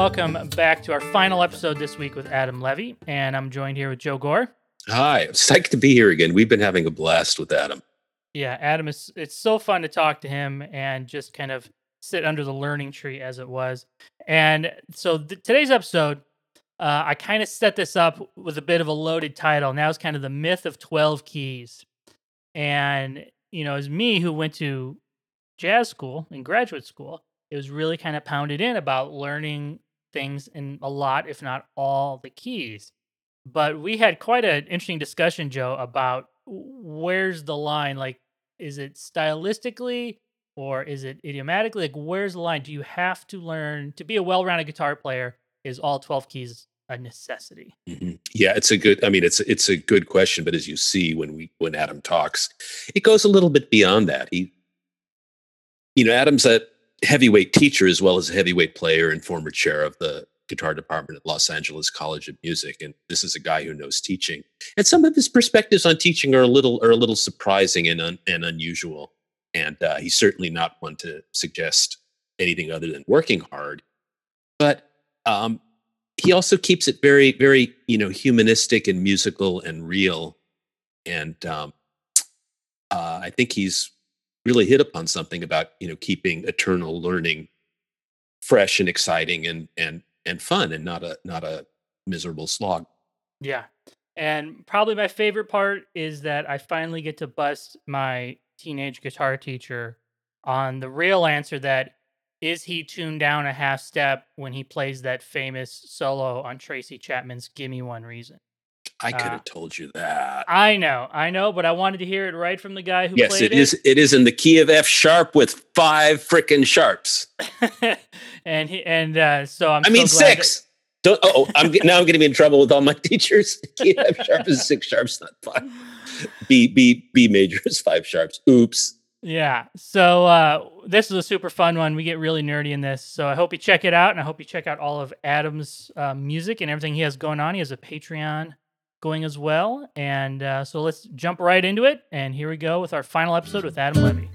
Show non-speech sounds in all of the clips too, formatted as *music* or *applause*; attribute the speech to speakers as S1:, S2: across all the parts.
S1: Welcome back to our final episode this week with Adam Levy, and I'm joined here with Joe Gore.
S2: Hi, psyched to be here again. We've been having a blast with Adam.
S1: Yeah, Adam is. It's so fun to talk to him and just kind of sit under the learning tree, as it was. And so th- today's episode, uh, I kind of set this up with a bit of a loaded title. Now it's kind of the myth of twelve keys, and you know, as me who went to jazz school and graduate school, it was really kind of pounded in about learning things in a lot, if not all, the keys. But we had quite an interesting discussion, Joe, about where's the line? Like, is it stylistically or is it idiomatically? Like, where's the line? Do you have to learn to be a well rounded guitar player? Is all 12 keys a necessity?
S2: Mm-hmm. Yeah, it's a good. I mean, it's it's a good question. But as you see when we when Adam talks, it goes a little bit beyond that. He, you know, Adam's a heavyweight teacher as well as a heavyweight player and former chair of the guitar department at Los Angeles College of Music. And this is a guy who knows teaching. And some of his perspectives on teaching are a little are a little surprising and un, and unusual. And uh, he's certainly not one to suggest anything other than working hard. But um, he also keeps it very, very, you know, humanistic and musical and real. And um, uh, I think he's really hit upon something about you know keeping eternal learning fresh and exciting and and and fun and not a not a miserable slog.
S1: Yeah and probably my favorite part is that i finally get to bust my teenage guitar teacher on the real answer that is he tuned down a half step when he plays that famous solo on tracy chapman's gimme one reason
S2: I could have uh, told you that.
S1: I know, I know, but I wanted to hear it right from the guy who
S2: yes,
S1: played
S2: it. Yes, it is. It is in the key of F sharp with five freaking sharps. *laughs*
S1: and he and uh, so I'm.
S2: I mean six. That- Don't. Oh, I'm now. I'm going to be in trouble with all my *laughs* teachers. Key of F sharp is six sharps, not five. B B B major is five sharps. Oops.
S1: Yeah. So uh, this is a super fun one. We get really nerdy in this. So I hope you check it out, and I hope you check out all of Adam's uh, music and everything he has going on. He has a Patreon going as well. And uh, so let's jump right into it. And here we go with our final episode with Adam Levy.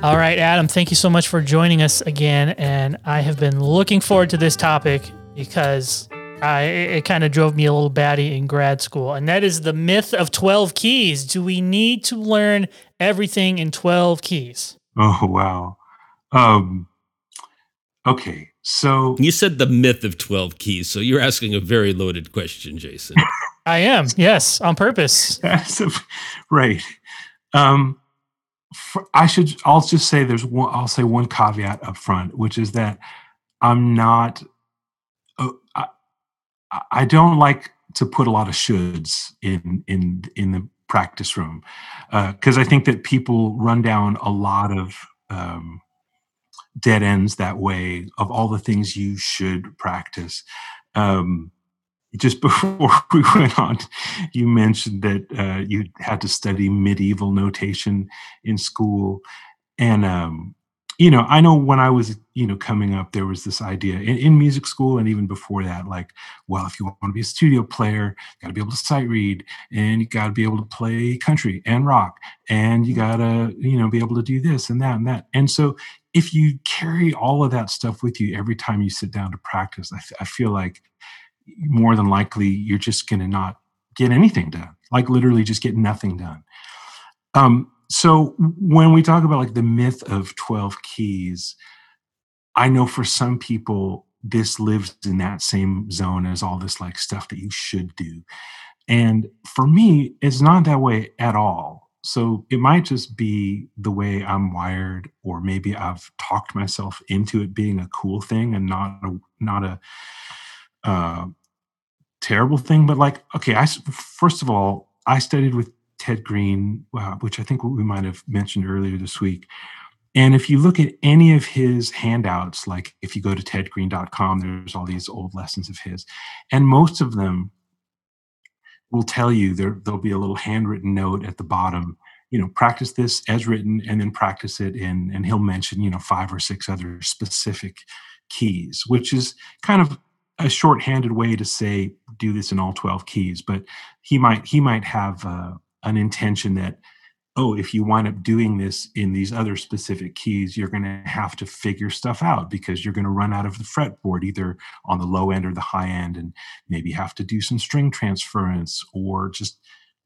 S1: All right, Adam, thank you so much for joining us again. And I have been looking forward to this topic because I, it kind of drove me a little batty in grad school. And that is the myth of 12 keys. Do we need to learn everything in 12 keys?
S3: Oh, wow. Um, okay. So
S4: you said the myth of 12 keys. So you're asking a very loaded question, Jason. *laughs*
S1: I am. Yes, on purpose. *laughs*
S3: right. Um, for, I should, I'll just say there's one, I'll say one caveat up front, which is that I'm not, uh, I, I don't like to put a lot of shoulds in, in, in the practice room. Uh, cause I think that people run down a lot of, um, dead ends that way of all the things you should practice. Um, just *laughs* before we went on, you mentioned that uh, you had to study medieval notation in school, and um, you know, I know when I was, you know, coming up, there was this idea in, in music school and even before that, like, well, if you want to be a studio player, you got to be able to sight read and you got to be able to play country and rock and you got to, you know, be able to do this and that and that. And so if you carry all of that stuff with you every time you sit down to practice, I, I feel like more than likely you're just going to not get anything done, like literally just get nothing done. Um, so when we talk about like the myth of 12 keys I know for some people, this lives in that same zone as all this like stuff that you should do. And for me, it's not that way at all. So it might just be the way I'm wired, or maybe I've talked myself into it being a cool thing and not a not a uh, terrible thing. But like, okay, I first of all, I studied with Ted Green, uh, which I think we might have mentioned earlier this week. And if you look at any of his handouts, like if you go to tedgreen.com, there's all these old lessons of his, and most of them will tell you there there'll be a little handwritten note at the bottom you know practice this as written and then practice it in and he'll mention you know five or six other specific keys which is kind of a shorthanded way to say do this in all 12 keys but he might he might have uh, an intention that oh, if you wind up doing this in these other specific keys, you're going to have to figure stuff out because you're going to run out of the fretboard either on the low end or the high end, and maybe have to do some string transference or just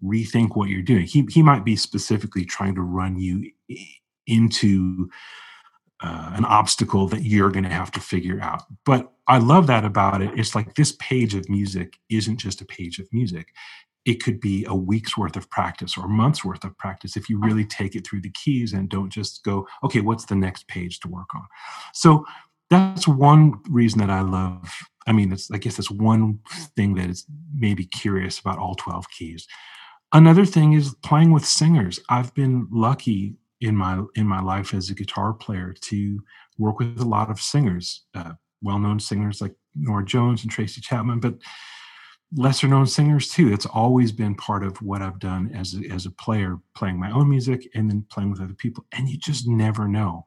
S3: rethink what you're doing. He, he might be specifically trying to run you into uh, an obstacle that you're going to have to figure out. But I love that about it. It's like this page of music isn't just a page of music it could be a week's worth of practice or a months worth of practice if you really take it through the keys and don't just go okay what's the next page to work on? So that's one reason that i love i mean it's i guess that's one thing that is maybe curious about all 12 keys. Another thing is playing with singers. I've been lucky in my in my life as a guitar player to work with a lot of singers uh, well-known singers like Norah Jones and Tracy Chapman but lesser known singers too. It's always been part of what I've done as a, as a player, playing my own music and then playing with other people. And you just never know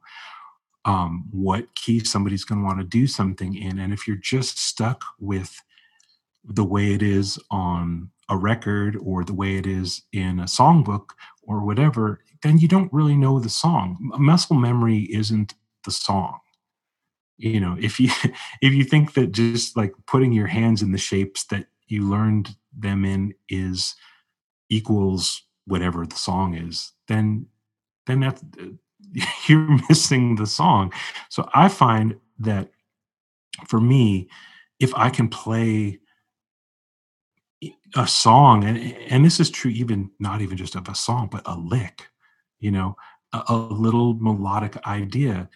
S3: um, what key somebody's going to want to do something in. And if you're just stuck with the way it is on a record or the way it is in a songbook or whatever, then you don't really know the song. Muscle memory isn't the song you know if you *laughs* if you think that just like putting your hands in the shapes that you learned them in is equals whatever the song is, then then that *laughs* you're missing the song. So I find that for me, if I can play a song, and and this is true even not even just of a song, but a lick, you know, a, a little melodic idea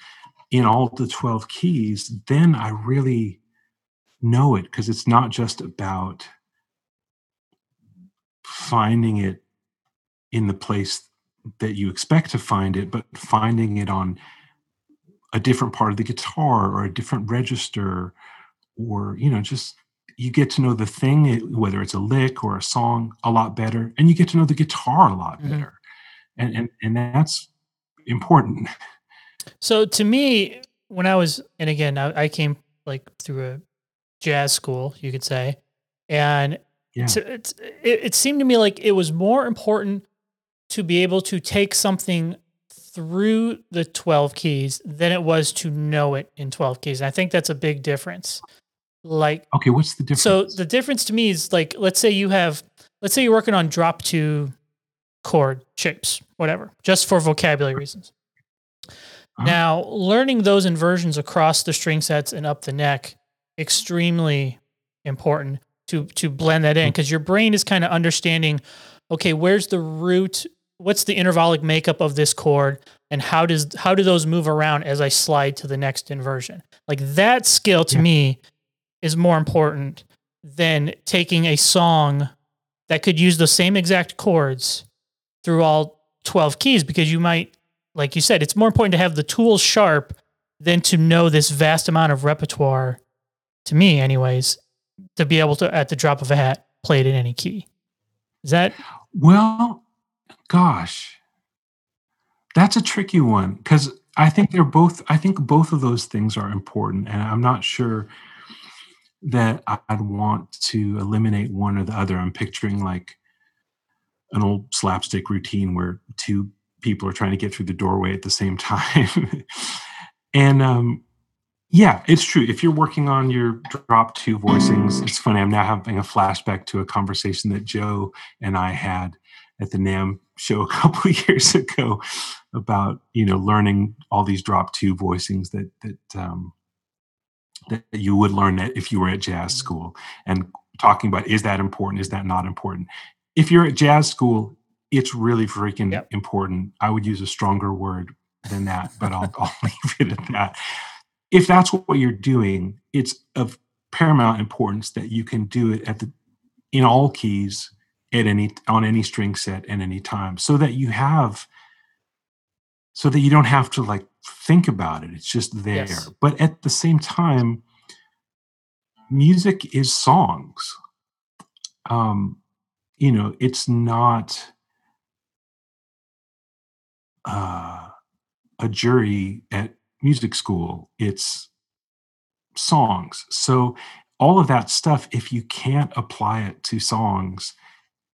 S3: in all the 12 keys, then I really know it because it's not just about finding it in the place that you expect to find it, but finding it on a different part of the guitar or a different register, or, you know, just you get to know the thing, whether it's a lick or a song, a lot better, and you get to know the guitar a lot mm-hmm. better. And, and, and that's important.
S1: So to me, when I was, and again, I, I came like through a jazz school, you could say. And yeah. it's, it's, it, it seemed to me like it was more important to be able to take something through the 12 keys than it was to know it in 12 keys. And I think that's a big difference. Like,
S3: okay, what's the difference?
S1: So the difference to me is like, let's say you have, let's say you're working on drop two chord shapes, whatever, just for vocabulary reasons. Uh-huh. Now, learning those inversions across the string sets and up the neck extremely important to to blend that in because mm. your brain is kind of understanding okay where's the root what's the intervallic makeup of this chord and how does how do those move around as i slide to the next inversion like that skill to yeah. me is more important than taking a song that could use the same exact chords through all 12 keys because you might like you said it's more important to have the tools sharp than to know this vast amount of repertoire to me, anyways, to be able to, at the drop of a hat, play it in any key. Is that?
S3: Well, gosh, that's a tricky one because I think they're both, I think both of those things are important. And I'm not sure that I'd want to eliminate one or the other. I'm picturing like an old slapstick routine where two people are trying to get through the doorway at the same *laughs* time. and um, yeah, it's true. If you're working on your drop two voicings, it's funny. I'm now having a flashback to a conversation that Joe and I had at the NAMM show a *laughs* couple of years ago about you know learning all these drop two voicings that that um, that you would learn that if you were at jazz school and talking about is that important is that not important if you're at jazz school it's really freaking
S1: Yep.
S3: important i would use a stronger word than that but I'll, I'll *laughs* leave it at that if that's what you're doing it's of paramount importance that you can do it at the in all keys at any on any string set at any time so that you have so that you don't have to like think about it. It's just there.
S1: Yes.
S3: but at the same time music is songs. Um you know it's not uh a jury at music school it's songs. So all of that stuff if you can't apply it to songs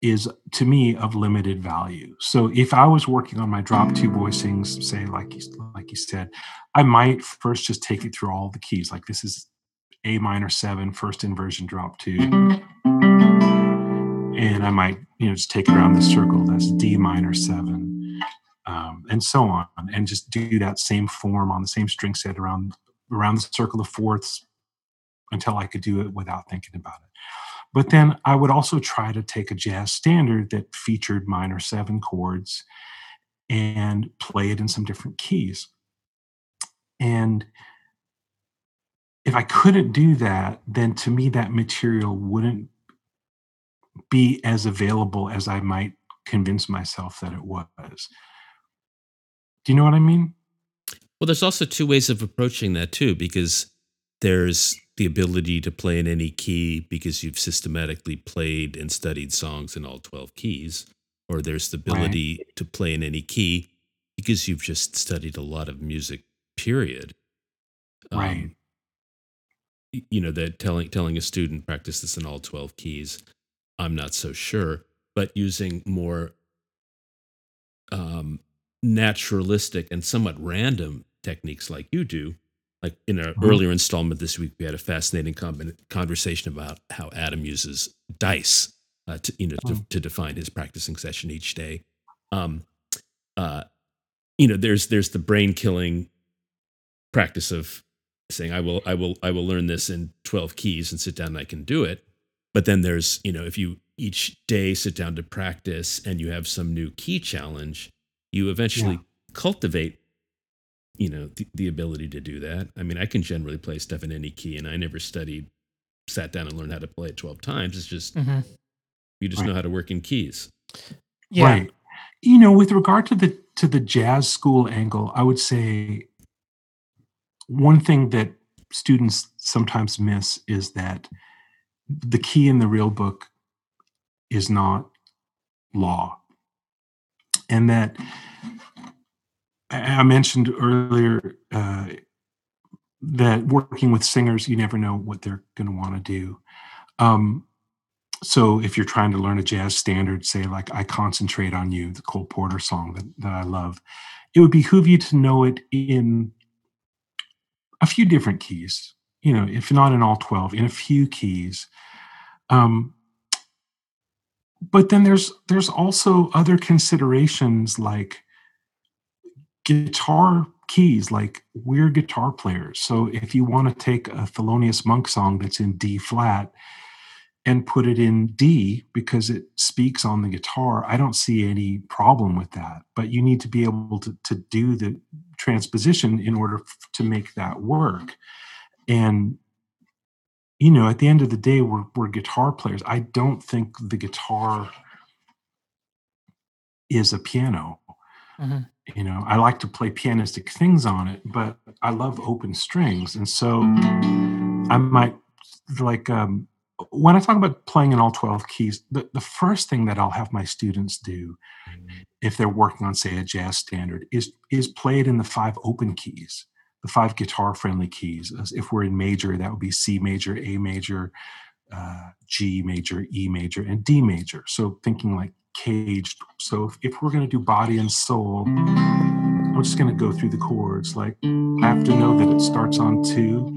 S3: is to me of limited value. So if i was working on my drop two voicings say like you, like you said i might first just take it through all the keys. Like this is a minor seven first inversion drop two. And i might you know just take it around the circle. That's d minor seven um, and so on and just do that same form on the same string set around around the circle of fourths until I could do it without thinking about it. But then I would also try to take a jazz standard that featured minor seven chords and play it in some different keys. And if I couldn't do that, then to me that material wouldn't be as available as I might convince myself that it was. Do you know what I mean?
S2: Well, there's also two ways of approaching that too, because there's the ability to play in any key because you've systematically played and studied songs in all 12 keys, or there's the
S3: Right.
S2: ability to play in any key because you've just studied a lot of music, period.
S3: Right.
S2: y- you know, that telling telling a student practice this in all 12 keys, I'm not so sure, but using more um, naturalistic and somewhat random techniques like you do. Like in an
S3: Mhm.
S2: earlier installment this week, we had a fascinating con- conversation about how Adam uses dice uh, to you know to,
S3: Mm.
S2: to define his practicing session each day. Um, uh, you know, there's there's the brain killing practice of saying I will I will I will learn this in 12 keys and sit down and I can do it. But then there's, you know, if you each day sit down to practice and you have some new key challenge, you eventually cultivate you know the, the ability to do that. I mean, I can generally play stuff in any key and I never studied sat down and learned how to play it 12 times. It's just
S1: Mhm.
S2: you just
S3: Right.
S2: know how to work in keys.
S1: Yeah.
S3: Right. You know, with regard to the to the jazz school angle, I would say one thing that students sometimes miss is that the key in the real book is not law. And that I mentioned earlier uh, that working with singers, you never know what they're going to want to do. Um, so if you're trying to learn a jazz standard, say like I concentrate on you, the Cole Porter song that, that I love, it would behoove you to know it in a few different keys, you know, if not in all 12, in a few keys. Um, but then there's there's also other considerations like guitar keys like we're guitar players. So if you want to take a thelonious monk song that's in d flat and put it in d because it speaks on the guitar i don't see any problem with that. But you need to be able to, to do the transposition in order f- to make that work. And you know at the end of the day we're, we're guitar players. I don't think the guitar is a piano.
S1: Mhm.
S3: you know i like to play pianistic things on it but i love open strings. And so i might like um when i talk about playing in all 12 keys the, the first thing that i'll have my students do if they're working on say a jazz standard is is play it in the five open keys the five guitar friendly keys. If we're in major that would be c major a major uh, g major e major and d major. So thinking like caged. So if, if we're going to do body and soul i'm just going to go through the chords. Like i have to know that it starts on two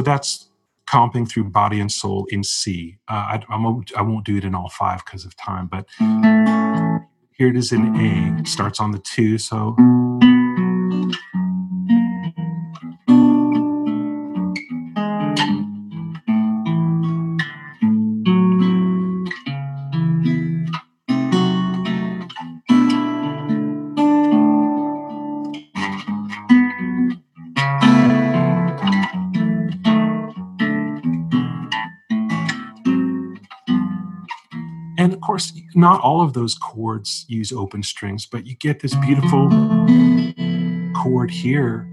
S3: so that's comping through body and soul in C. Uh, I, won't I won't do it in all five because of time, but here it is in A. It starts on the two, so. And of course, not all of those chords use open strings, but you get this beautiful chord here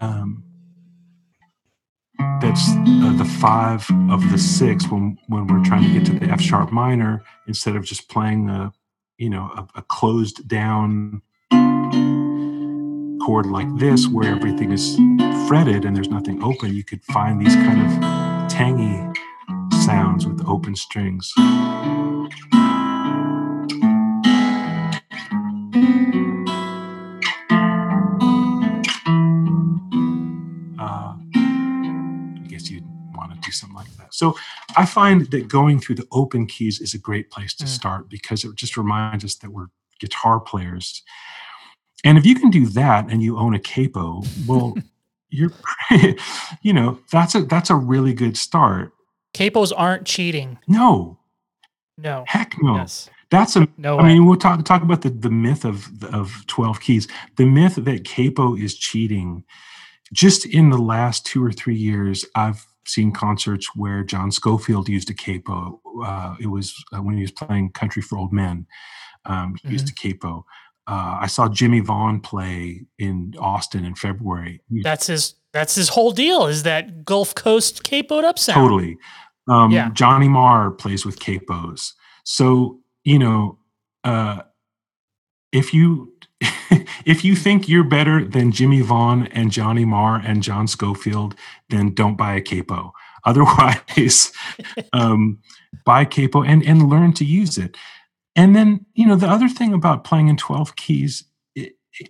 S3: um, that's uh, the five of the six when when we're trying to get to the F sharp minor instead of just playing a you know a, a closed down chord like this where everything is fretted and there's nothing open. You could find these kind of tangy sounds with open strings. Uh, I guess you'd want to do something like that. So I find that going through the open keys is a great place to
S1: Mm.
S3: start because it just reminds us that we're guitar players. And if you can do that and you own a capo, well, *laughs* you're, *laughs* you know, that's a that's a really good start.
S1: Capos aren't cheating.
S3: No,
S1: No.
S3: heck no.
S1: Yes.
S3: That's a
S1: No
S3: I
S1: way.
S3: mean, we'll talk talk about the, the myth of of twelve keys. The myth that capo is cheating. Just in the last two or three years, I've seen concerts where John Scofield used a capo. Uh, it was uh, when he was playing "Country for Old Men." Um, he used a capo. Uh, I saw Jimmie Vaughan play in Austin in February.
S1: That's his that's his whole deal is that Gulf Coast capoed up sound.
S3: Totally. Um,
S1: Yeah.
S3: Johnny Marr plays with capos. So, you know, uh, if you *laughs* if you think you're better than Jimmie Vaughan and Johnny Marr and John Scofield, then don't buy a capo. *laughs* Otherwise, *laughs* um, buy capo and and learn to use it. And then, you know, the other thing about playing in 12 keys,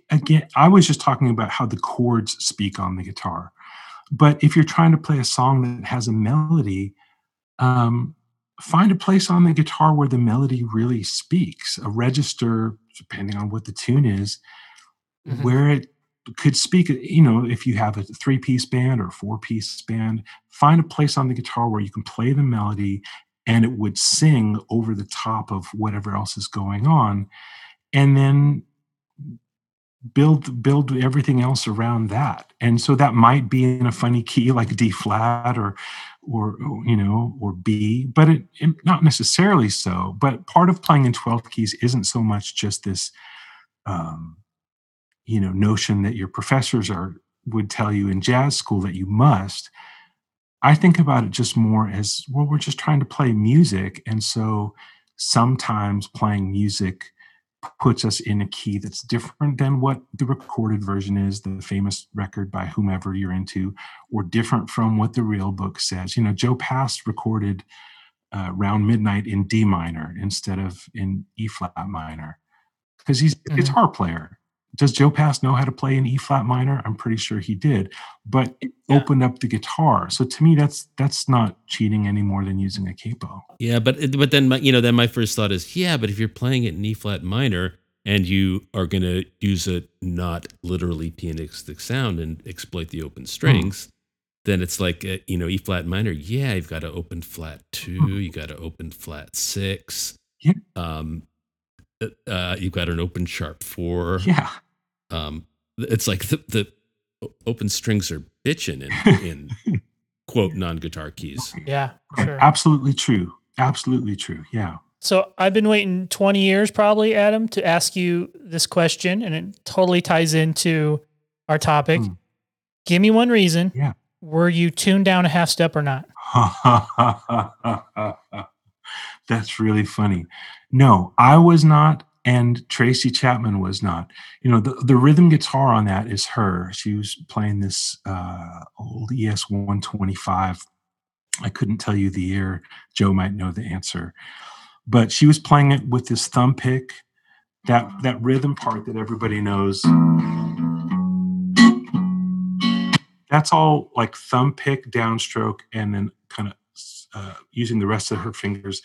S3: again, I was just talking about how the chords speak on the guitar. But if you're trying to play a song that has a melody, um, find a place on the guitar where the melody really speaks, a register, depending on what the tune is,
S1: Mhm.
S3: where it could speak. You know, if you have a three piece band or a four piece band, find a place on the guitar where you can play the melody and it would sing over the top of whatever else is going on. And then build build everything else around that. And so that might be in a funny key like d flat or or you know or b but it, it not necessarily so. But part of playing in 12 keys isn't so much just this um you know notion that your professors are would tell you in jazz school that you must. I think about it just more as well we're just trying to play music. And so sometimes playing music puts us in a key that's different than what the recorded version is, the famous record by whomever you're into, or different from what the real book says. You know, Joe Pass recorded uh, Round Midnight in D minor instead of in E flat minor because he's a
S1: Mhm.
S3: guitar player. Does Joe Pass know how to play an E flat minor? I'm pretty sure he did, but it
S1: Yeah.
S3: opened up the guitar. So to me, that's that's not cheating any more than using a capo.
S2: Yeah, but but then my, you know then my first thought is yeah, but if you're playing it in E flat minor and you are going to use a not literally pianistic sound and exploit the open strings, then it's like uh, you know E flat minor. Yeah, you've got to open flat two, you got to open flat six.
S3: Yeah.
S2: Um, uh, you've got an open sharp four.
S3: Yeah.
S2: Um, it's like the, the open strings are bitching in *laughs* in quote non guitar keys.
S1: Yeah, sure.
S3: Absolutely true. Absolutely true. Yeah.
S1: So I've been waiting 20 years probably, Adam, to ask you this question, and it totally ties into our topic.
S3: Hmm.
S1: Give me one reason.
S3: Yeah.
S1: Were you tuned down a half step or not? *laughs*
S3: That's really funny. No, I was not, and Tracy Chapman was not. You know, the, the rhythm guitar on that is her. She was playing this uh, old ES 125. I couldn't tell you the year. Joe might know the answer. But she was playing it with this thumb pick, that, that rhythm part that everybody knows. that's all like thumb pick, downstroke, and then kind of uh, using the rest of her fingers,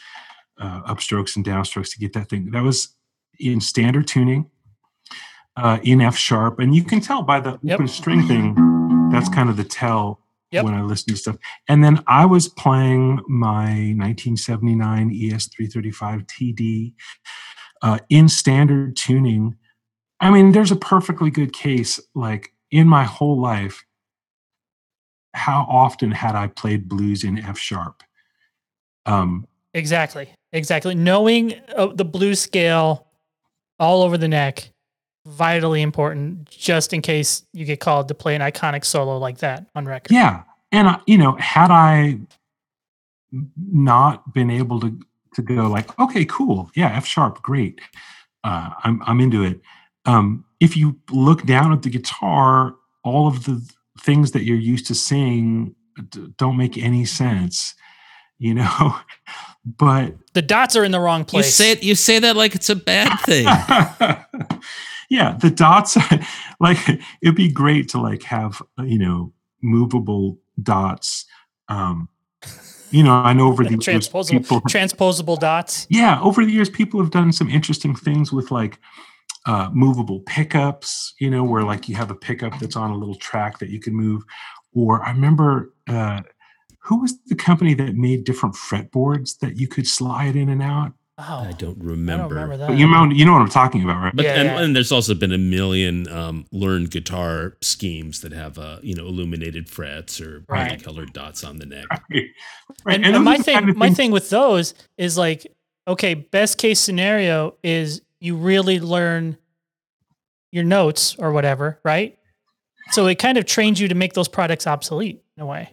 S3: uh, upstrokes and downstrokes to get that thing. That was in standard tuning, uh, in F sharp, and you can tell by the
S1: Yep.
S3: open string thing. That's kind of the tell
S1: Yep.
S3: when I listen to stuff. And then I was playing my 1979 ES335 TD uh, in standard tuning. I mean, there's a perfectly good case. Like in my whole life, how often had I played blues in F sharp? Um,
S1: Exactly. Exactly. Knowing uh, the blue scale all over the neck, vitally important, just in case you get called to play an iconic solo like that on record.
S3: yeah, and I, you know, had I not been able to to go like, okay, cool, yeah, F sharp, great, uh, I'm I'm into it. Um, if you look down at the guitar, all of the things that you're used to seeing d- don't make any sense, you know. *laughs* but
S1: The dots are in the wrong place.
S2: You
S1: place.
S2: say it. You say that like it's a bad thing. *laughs*
S3: yeah, the dots *laughs* like it'd be great to like have uh, you know movable dots. Um, you know, I know over the years
S1: transposable,
S3: people
S1: transposable dots.
S3: yeah, over the years, people have done some interesting things with like uh, movable pickups, you know, where like you have a pickup that's on a little track that you can move. Or I remember uh, who was the company that made different fretboards that you could slide in and out?
S1: Oh,
S2: I don't
S1: I
S2: remember.
S1: don't remember that.
S3: But you know, you know what I'm talking about, right?
S2: But
S1: Yeah,
S2: and,
S1: yeah.
S2: and there's also been a million um, learned guitar schemes that have uh, you know illuminated frets or
S1: right.
S2: colored dots on the neck.
S3: Right. Right.
S1: and,
S3: those
S1: and my thing,
S3: kind of
S1: my thing with those is like, okay, best case scenario is you really learn your notes or whatever, right? So it kind of trains you to make those products obsolete in a way.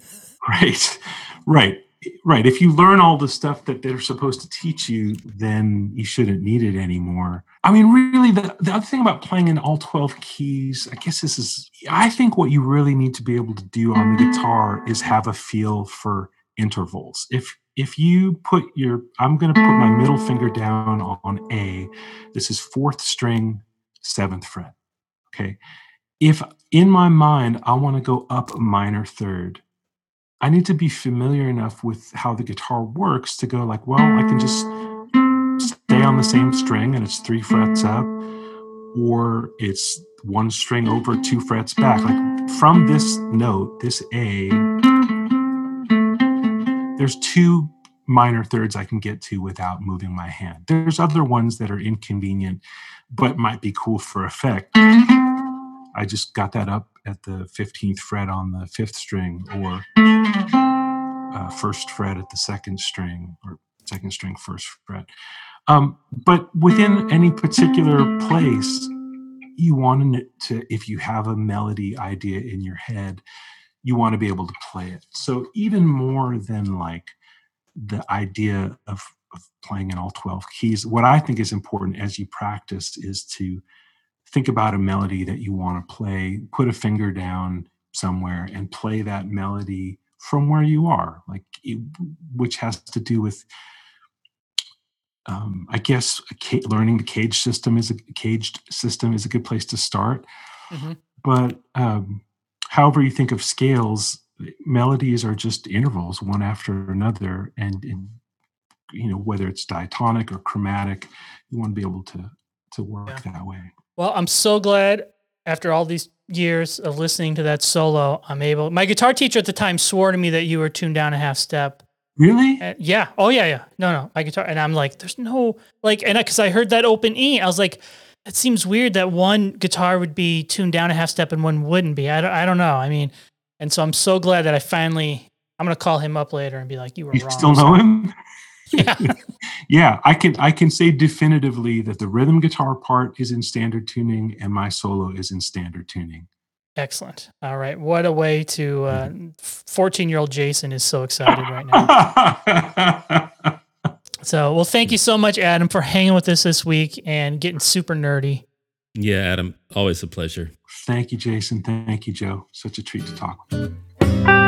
S3: Right, right, right. If you learn all the stuff that they're supposed to teach you, then you shouldn't need it anymore. I mean, really, the, the other thing about playing in all 12 keys, I guess this is, I think what you really need to be able to do on the guitar is have a feel for intervals. If if you put your, I'm going to put my middle finger down on A. This is fourth string, seventh fret. Okay. If in my mind I want to go up a minor third, I need to be familiar enough with how the guitar works to go like, well, I can just stay on the same string and it's three frets up, or it's one string over two frets back. Like from this note, this A, there's two minor thirds I can get to without moving my hand. There's other ones that are inconvenient, but might be cool for effect. I just got that up at the 15th fret on the fifth string, or uh, first fret at the second string, or second string, first fret. Um, but within any particular place, you want to, if you have a melody idea in your head, you want to be able to play it. So even more than like the idea of, of playing in all 12 keys, what I think is important as you practice is to think about a melody that you want to play, put a finger down somewhere and play that melody from where you are, like it, which has to do with, um, I guess, a ca- learning the cage system is a caged system is a good place to start.
S1: Mhm.
S3: But um, however you think of scales, melodies are just intervals, one after another, and, and you know whether it's diatonic or chromatic, you want to be able to to work that way.
S1: Well, I'm so glad after all these years of listening to that solo, I'm able. My guitar teacher at the time swore to me that you were tuned down a half step.
S3: Really?
S1: And yeah. Oh yeah, yeah. No, no. My guitar, and I'm like, there's no like, and because I heard that open E, I was like, it seems weird that one guitar would be tuned down a half step and one wouldn't be. I don't, I don't know. I mean, and so I'm so glad that I finally. I'm gonna call him up later and be like, you were
S3: You
S1: wrong.
S3: still know him?
S1: Yeah. *laughs*
S3: yeah, I can I can say definitively that the rhythm guitar part is in standard tuning and my solo is in standard tuning.
S1: Excellent. All right. What a way to. Uh, 14 year old Jason is so excited right now. *laughs* So, well, thank you so much, Adam, for hanging with us this week and getting super nerdy.
S2: Yeah, Adam, always a pleasure.
S3: Thank you, Jason. Thank you, Joe. Such a treat to talk with you.